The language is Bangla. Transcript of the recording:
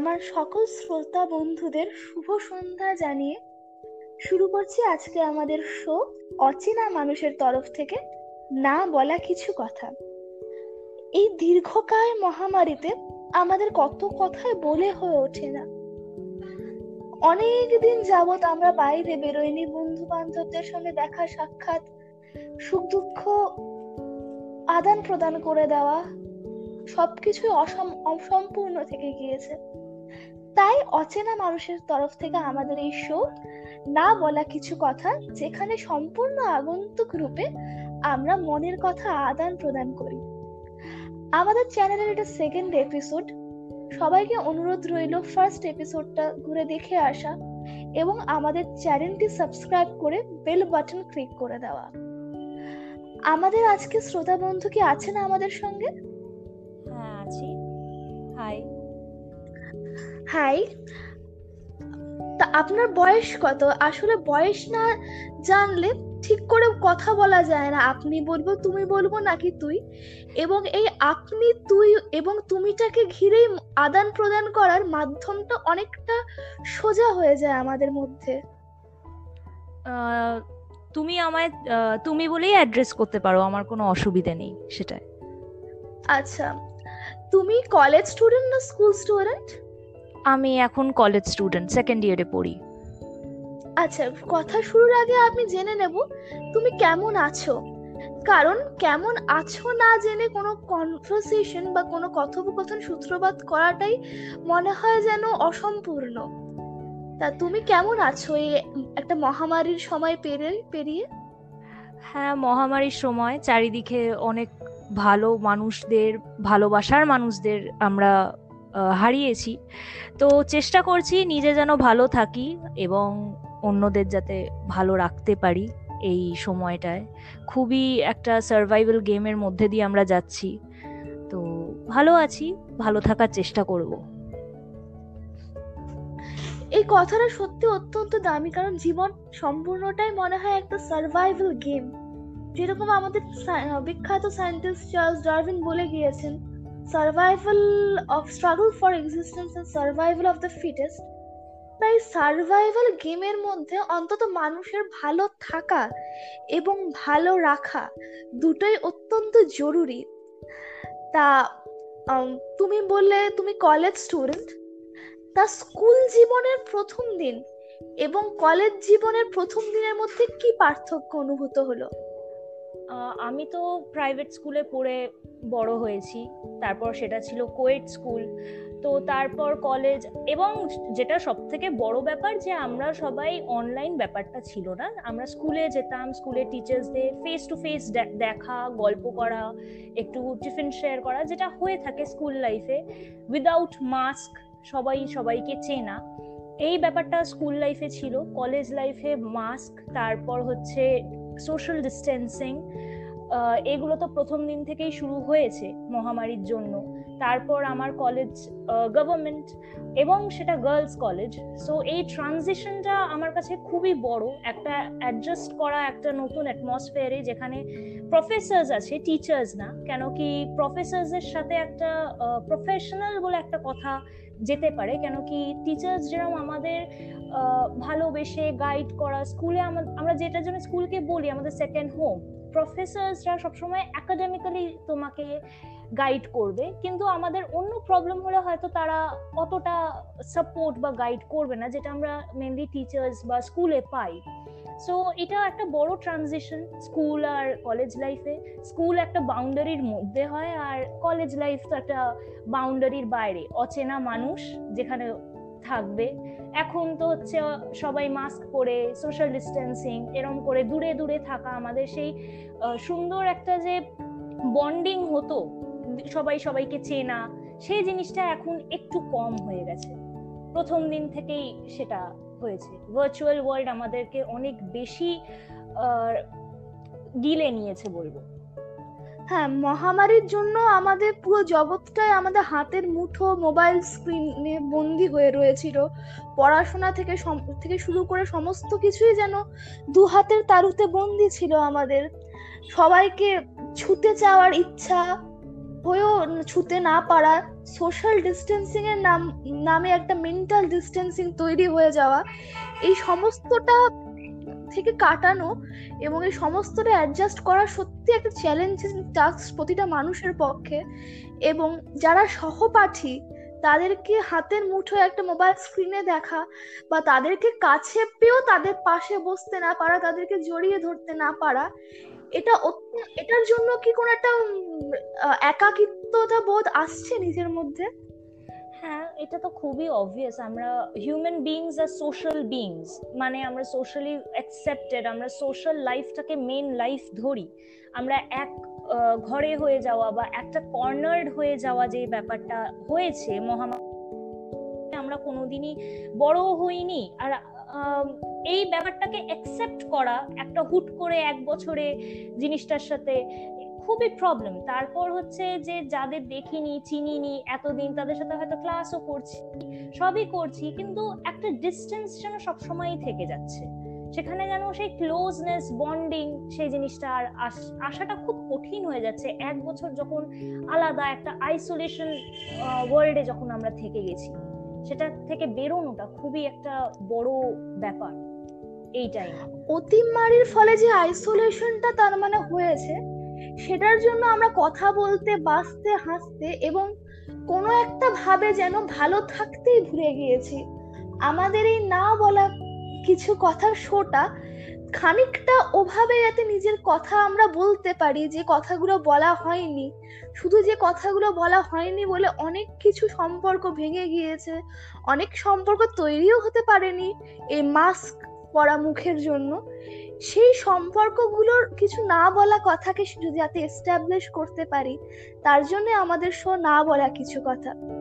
আমার সকল শ্রোতা বন্ধুদের শুভ সন্ধ্যা জানিয়ে শুরু করছি আজকে আমাদের শো অচেনা মানুষের তরফ থেকে না বলা কিছু কথা। এই দীর্ঘকায় মহামারীতে আমাদের কত কথাই বলে হয়ে ওঠে না। অনেক দিন যাবত আমরা বাইরে বেরোইনি বন্ধু বান্ধবদের সঙ্গে দেখা সাক্ষাৎ, সুখ দুঃখ আদান প্রদান করে দেওয়া, সবকিছুই অসম্পূর্ণ থেকে গিয়েছে। তাই অচেনা মানুষের তরফ থেকে আমাদের এই শো না বলা কিছু কথা যেখানে সম্পূর্ণ আগন্তুক রূপে আমরা মনের কথা আদান প্রদান করি। আমাদের চ্যানেলের এটা সেকেন্ড এপিসোড সবাইকে অনুরোধ রইল ফার্স্ট এপিসোডটা ঘুরে দেখে আসা এবং আমাদের চ্যানেলটি সাবস্ক্রাইব করে বেল বাটন ক্লিক করে দেওয়া। আমাদের আজকে শ্রোতা বন্ধু কি আছেন আমাদের সঙ্গে? হ্যাঁ আছি। হাই হাই তা আপনার বয়স কত? আসলে বয়স না জানলে ঠিক করে কথা বলা যায় না। আপনি বলব তুমি বলব নাকি তুই? এবং এই আপনি তুই এবং তুমিটাকে ঘিরেই আদান প্রদান করার মাধ্যমটা অনেকটা সোজা হয়ে যায় আমাদের মধ্যে। তুমি আমায় তুমি বলেই অ্যাড্রেস করতে পারো আমার কোনো অসুবিধা নেই সেটাই আচ্ছা তুমি কলেজ স্টুডেন্ট না স্কুল স্টুডেন্ট আমি এখন কলেজ স্টুডেন্ট সেকেন্ড ইয়ারে পড়ি। আচ্ছা কথা শুরুর আগে আমি জেনে নেব তুমি কেমন আছো? কারণ কেমন আছো না জেনে কোনো কনভারসেশন বা কোনো কথোপকথন সূত্রপাত করাটাই মনে হয় যেন অসম্পূর্ণ। তা তুমি কেমন আছো এই একটা মহামারীর সময় পেরিয়ে পেরিয়ে? হ্যাঁ মহামারীর সময় চারিদিকে অনেক ভালো মানুষদের ভালোবাসার মানুষদের আমরা হারিয়েছি। তো চেষ্টা করছি নিজে যেন ভালো থাকি এবং অন্যদের যাতে ভালো রাখতে পারি এই সময়টায়। খুবই একটা সার্ভাইভাল গেমের মধ্যে দিয়ে আমরা যাচ্ছি। তো ভালো আছি, ভালো থাকার চেষ্টা করব। এই কথাটা সত্যি অত্যন্ত দামি, কারণ জীবন সম্পূর্ণটাই মনে হয় একটা সার্ভাইভাল গেম যেরকম আমাদের বিখ্যাত সায়েন্টিস্ট চার্লস ডারউইন বলে গিয়েছেন survival of struggle for existence and survival of the fittest তাই সার্ভাইভাল গেমের মধ্যে অন্তত মানুষের ভালো থাকা এবং ভালো রাখা দুটোই অত্যন্ত জরুরি। তা তুমি বললে তুমি কলেজ স্টুডেন্ট তা স্কুল জীবনের প্রথম দিন এবং কলেজ জীবনের প্রথম দিনের মধ্যে কি পার্থক্য অনুভূত হলো? আমি তো প্রাইভেট স্কুলে পড়ে বড় হয়েছি। তারপর সেটা ছিল কোয়েট স্কুল তো তারপর কলেজ এবং যেটা সব থেকে বড় ব্যাপার যে আমরা সবাই অনলাইন ব্যাপারটা ছিল না। আমরা স্কুলে যেতাম স্কুলের টিচার্সদের ফেস টু ফেস দেখা, গল্প করা, একটু টিফিন শেয়ার করা, যেটা হয়ে থাকে স্কুল লাইফে উইদাউট মাস্ক সবাই সবাইকে চেনা। এই ব্যাপারটা স্কুল লাইফে ছিল। কলেজ লাইফে মাস্ক তারপর হচ্ছে সোশ্যাল ডিস্টেন্সিং এগুলো তো প্রথম দিন থেকেই শুরু হয়েছে মহামারীর জন্য। তারপর আমার কলেজ গভর্নমেন্ট এবং সেটা গার্লস কলেজ সো এই ট্রানজিশনটা আমার কাছে খুবই বড়। একটা অ্যাডজাস্ট করা, একটা নতুন অ্যাটমসফিয়ারে যেখানে প্রফেসার্স আছে টিচার্স না, কেন কি প্রফেসার্সের সাথে একটা প্রফেশনাল বলে একটা কথা যেতে পারে। কেন কি টিচার্স যেরকম আমাদের ভালোবেসে গাইড করা স্কুলে আমরা যেটার জন্য স্কুলকে বলি, আমাদের সেকেন্ড হোম প্রফেসরসরা সবসময় একাডেমিক্যালি তোমাকে গাইড করবে, কিন্তু আমাদের অন্য প্রবলেম হলে হয়তো তারা অতটা সাপোর্ট বা গাইড করবে না, যেটা আমরা মেনলি টিচার্স বা স্কুলে পাই। সো এটা একটা বড় ট্রানজিশন স্কুল আর কলেজ লাইফে স্কুল একটা বাউন্ডারির মধ্যে হয় আর কলেজ লাইফ তো একটা বাউন্ডারির বাইরে। অচেনা মানুষ যেখানে থাকবে। এখন তো হচ্ছে সবাই মাস্ক পরে সোশ্যাল ডিস্টেন্সিং এরম করে দূরে দূরে থাকা আমাদের সেই সুন্দর একটা যে বন্ডিং হতো সবাই সবাইকে চেনা, সেই জিনিসটা এখন একটু কম হয়ে গেছে। প্রথম দিন থেকেই সেটা হয়েছে। ভার্চুয়াল ওয়ার্ল্ড আমাদেরকে অনেক বেশি গিলে নিয়েছে বলব। হ্যাঁ মহামারীর জন্য আমাদের পুরো জগৎটাই আমাদের হাতের মুঠো মোবাইল স্ক্রিনে বন্দি হয়ে রয়েছিল। পড়াশোনা থেকে থেকে শুরু করে সমস্ত কিছুই যেন দু হাতের তারুতে বন্দি ছিল আমাদের। সবাইকে ছুতে চাওয়ার ইচ্ছা হয়েও ছুতে না পারা সোশ্যাল ডিস্টেন্সিং এর নাম, নামে একটা মেন্টাল ডিস্টেন্সিং তৈরি হয়ে যাওয়া, এই সমস্তটা থেকে কাটানো এবং এই সমস্তটা অ্যাডজাস্ট করা সত্যি একটা চ্যালেঞ্জিং টাস্ক প্রতিটা মানুষের পক্ষে এবং যারা সহপাঠী, তাদেরকে হাতের মুঠোয় একটা মোবাইল স্ক্রিনে দেখা বা তাদেরকে কাছে পেয়েও তাদের পাশে বসতে না পারা, তাদেরকে জড়িয়ে ধরতে না পারা এটা এটার জন্য কি কোনো একটা একাকিত্বতা বোধ আসছে নিজের মধ্যে? হ্যাঁ এটা তো খুবই অবভিয়াস আমরা হিউম্যান বিংস আর সোশ্যাল বিংস মানে আমরা সোশ্যালি অ্যাকসেপ্টেড আমরা সোশ্যাল লাইফটাকে মেন লাইফ ধরি। আমরা এক ঘরে হয়ে যাওয়া বা একটা কর্নার্ড হয়ে যাওয়া যে ব্যাপারটা হয়েছে মহামারী আমরা কোনোদিনই বড় হইনি। আর এই ব্যাপারটাকে অ্যাকসেপ্ট করা, একটা হুট করে এক বছরে জিনিসটার সাথে খুবই প্রবলেম তারপর হচ্ছে যে যাদের দেখিনি, চিনিনি, এতদিন তাদের সাথে হয়তো ক্লাসও করছি, সবই করছি, কিন্তু একটা ডিস্টেন্স যেন সবসময়ই থেকে যাচ্ছে। সেখানে যেন সেই ক্লোজনেস বন্ডিং সেই জিনিসটা আর আসাটা খুব কঠিন হয়ে যাচ্ছে। এক বছর যখন আলাদা একটা আইসোলেশন ওয়ার্ল্ডে যখন আমরা থেকে গেছি। সেটা থেকে বেরোনোটা খুবই একটা বড় ব্যাপার এই টাইম অতিমারির ফলে যে আইসোলেশনটা তার মানে হয়েছে, সেটার জন্য আমরা কথা বলতে, বাঁচতে, হাসতে এবং কোনো একটা ভাবে যেন ভালো থাকতেই ভুলে গিয়েছি। আমাদের এই না বলা কিছু কথা শোটা খানিকটা ওভাবে যাতে নিজের কথা আমরা বলতে পারি, যে কথাগুলো বলা হয়নি। শুধু যে কথাগুলো বলা হয়নি বলে অনেক কিছু সম্পর্ক ভেঙে গিয়েছে, অনেক সম্পর্ক তৈরিও হতে পারেনি এই মাস্ক পরা মুখের জন্য। সেই সম্পর্কগুলোর কিছু না বলা কথাকে যাতে এস্টাবলিশ করতে পারি, তার জন্য আমাদের শো না বলা কিছু কথা।